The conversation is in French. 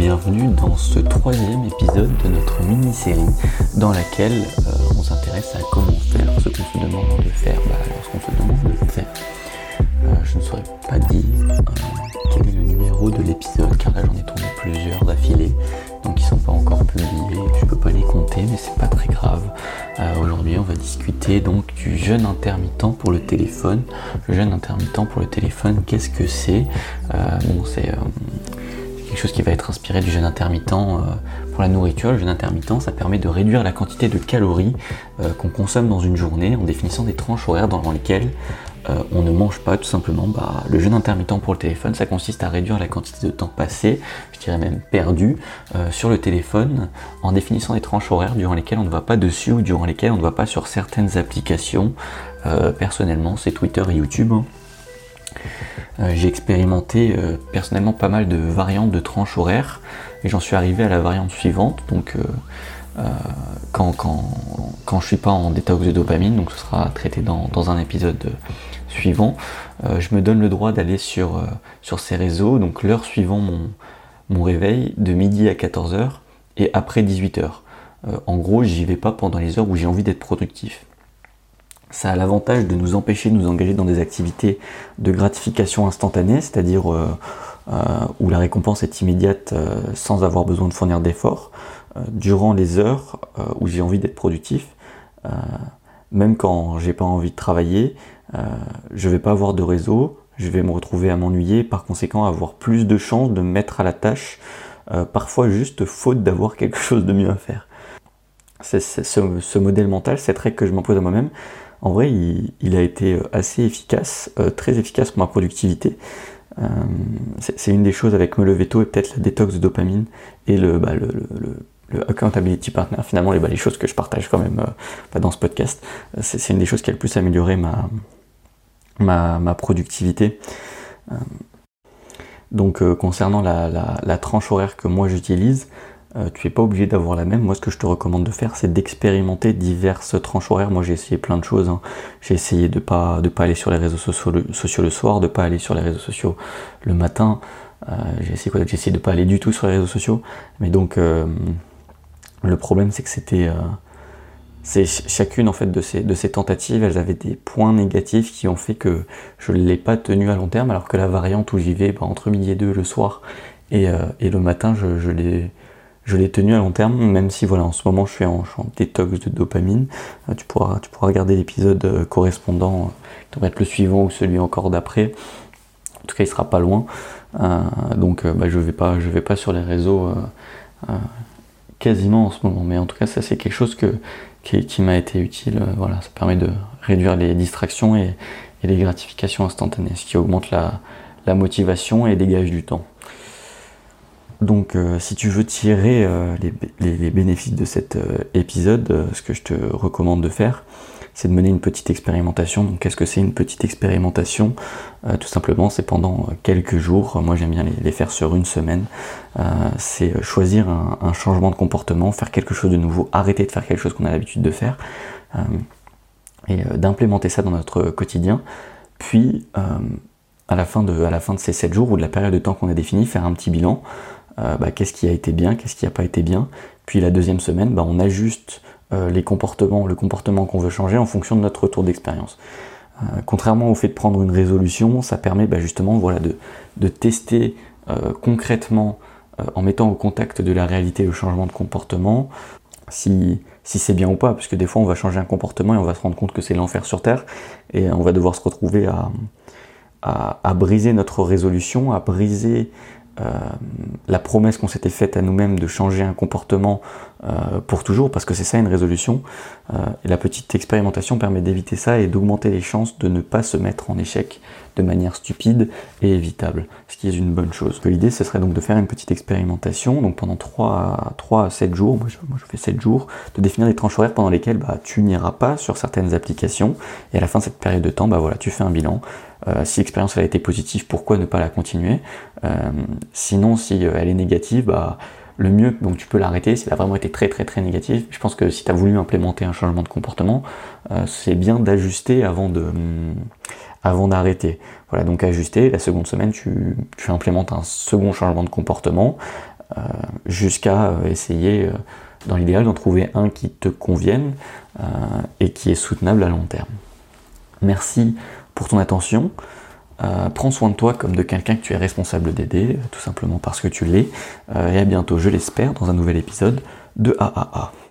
bienvenue dans ce troisième épisode de notre mini-série dans laquelle euh, on s'intéresse à comment faire ce qu'on se demande de faire bah, lorsqu'on se demande de faire. Euh, je ne saurais pas dire euh, quel est le numéro de l'épisode car là j'en ai tourné plusieurs d'affilée donc ils sont pas encore publiés, je peux pas les compter mais c'est pas très grave. Aujourd'hui on va discuter donc du jeûne intermittent pour le téléphone. Le jeûne intermittent pour le téléphone, qu'est-ce que c'est? Bon c'est quelque chose qui va être inspiré du jeûne intermittent euh, pour la nourriture. Le jeûne intermittent, ça permet de réduire la quantité de calories euh, qu'on consomme dans une journée en définissant des tranches horaires dans lesquelles euh, on ne mange pas tout simplement. Bah, le jeûne intermittent pour le téléphone, ça consiste à réduire la quantité de temps passé, je dirais même perdu, sur le téléphone en définissant des tranches horaires durant lesquelles on ne va pas dessus ou durant lesquelles on ne va pas sur certaines applications. personnellement, c'est Twitter et YouTube. Euh, j'ai expérimenté euh, personnellement pas mal de variantes de tranches horaires et j'en suis arrivé à la variante suivante. Donc euh, quand, quand, quand, je suis pas en détox de dopamine, donc ce sera traité dans, un épisode suivant, je me donne le droit d'aller sur, sur ces réseaux, donc l'heure suivant mon, mon réveil, de midi à 14h et après 18h. en gros, j'y vais pas pendant les heures où j'ai envie d'être productif ça a l'avantage de nous empêcher de nous engager dans des activités de gratification instantanée, c'est-à-dire euh, euh, où la récompense est immédiate euh, sans avoir besoin de fournir d'efforts, durant les heures où j'ai envie d'être productif. même quand j'ai pas envie de travailler, je vais pas avoir de réseau, je vais me retrouver à m'ennuyer, par conséquent avoir plus de chances de me mettre à la tâche, parfois juste faute d'avoir quelque chose de mieux à faire. C'est ce, ce, modèle mental, cette règle que je m'impose à moi-même, en vrai, il, a été euh, assez efficace, euh, très efficace pour ma productivité. Euh, c'est une des choses avec me lever tôt et peut-être la détox de dopamine et le, bah, accountability partner, finalement les, bah, les, choses que je partage quand même dans ce podcast, c'est une des choses qui a le plus amélioré ma, productivité. donc concernant la, tranche horaire que moi j'utilise, euh, tu n'es pas obligé d'avoir la même. Moi, ce que je te recommande de faire, c'est d'expérimenter diverses tranches horaires. Moi, j'ai essayé plein de choses. Hein. J'ai essayé de pas de pas aller sur les réseaux sociaux le, soir, de pas aller sur les réseaux sociaux le matin. Euh, j'ai essayé de pas aller du tout sur les réseaux sociaux. Mais donc, euh, le problème, c'est que c'était c'est chacune en fait de ces, de ces tentatives, elles avaient des points négatifs qui ont fait que je ne l'ai pas tenu à long terme, alors que la variante où j'y vais bah, entre midi et deux le soir et, et le matin, je, je l'ai je l'ai tenu à long terme, même si voilà, en ce moment je suis en, détox de dopamine. Euh, tu, pourras, tu regarder l'épisode euh, correspondant, euh, qui devrait être le suivant ou celui encore d'après. En tout cas, il sera pas loin. donc, bah, je vais pas, je vais pas sur les réseaux quasiment en ce moment. Mais en tout cas, ça c'est quelque chose qui, m'a été utile. voilà, ça permet de réduire les distractions et, les gratifications instantanées, ce qui augmente la, la motivation et dégage du temps. Donc euh, si tu veux tirer euh, les, bénéfices de cet euh, épisode, ce que je te recommande de faire, c'est de mener une petite expérimentation. Donc qu'est-ce que c'est une petite expérimentation? Tout simplement, c'est pendant quelques jours, moi j'aime bien les, faire sur une semaine, c'est choisir un, changement de comportement, faire quelque chose de nouveau, arrêter de faire quelque chose qu'on a l'habitude de faire, et d'implémenter ça dans notre quotidien. Puis à la, fin de, à la fin de ces 7 jours ou de la période de temps qu'on a définie, faire un petit bilan euh, bah, qu'est-ce qui a été bien, qu'est-ce qui n'a pas été bien. Puis la deuxième semaine, bah, on ajuste euh, les comportements, le comportement qu'on veut changer en fonction de notre retour d'expérience. Euh, contrairement au fait de prendre une résolution, ça permet bah, justement de, tester concrètement en mettant au contact de la réalité le changement de comportement, si, c'est bien ou pas, parce que des fois on va changer un comportement et on va se rendre compte que c'est l'enfer sur Terre, et on va devoir se retrouver à briser notre résolution, à briser euh, la promesse qu'on s'était faite à nous-mêmes de changer un comportement euh, pour toujours, parce que c'est ça une résolution. Euh, et la petite expérimentation permet d'éviter ça et d'augmenter les chances de ne pas se mettre en échec de manière stupide et évitable, ce qui est une bonne chose. L'idée, ce serait donc de faire une petite expérimentation, donc pendant 3 à, 7 jours, moi je, fais 7 jours, de définir des tranches horaires pendant lesquelles bah, tu n'iras pas sur certaines applications, et à la fin de cette période de temps, bah, voilà, tu fais un bilan. Euh, si l'expérience a été positive, pourquoi ne pas la continuer? Euh, Sinon, si euh, elle est négative, bah, le mieux, donc tu peux l'arrêter si elle a vraiment été très très très négative. Je pense que si tu as voulu implémenter un changement de comportement, c'est bien d'ajuster hum, avant d'arrêter. Voilà, donc ajuster, la seconde semaine, tu implémentes un second changement de comportement. jusqu'à essayer, dans l'idéal, d'en trouver un qui te convienne et qui est soutenable à long terme. Merci pour ton attention. prends soin de toi comme de quelqu'un que tu es responsable d'aider, tout simplement parce que tu l'es. et à bientôt, je l'espère, dans un nouvel épisode de AAA.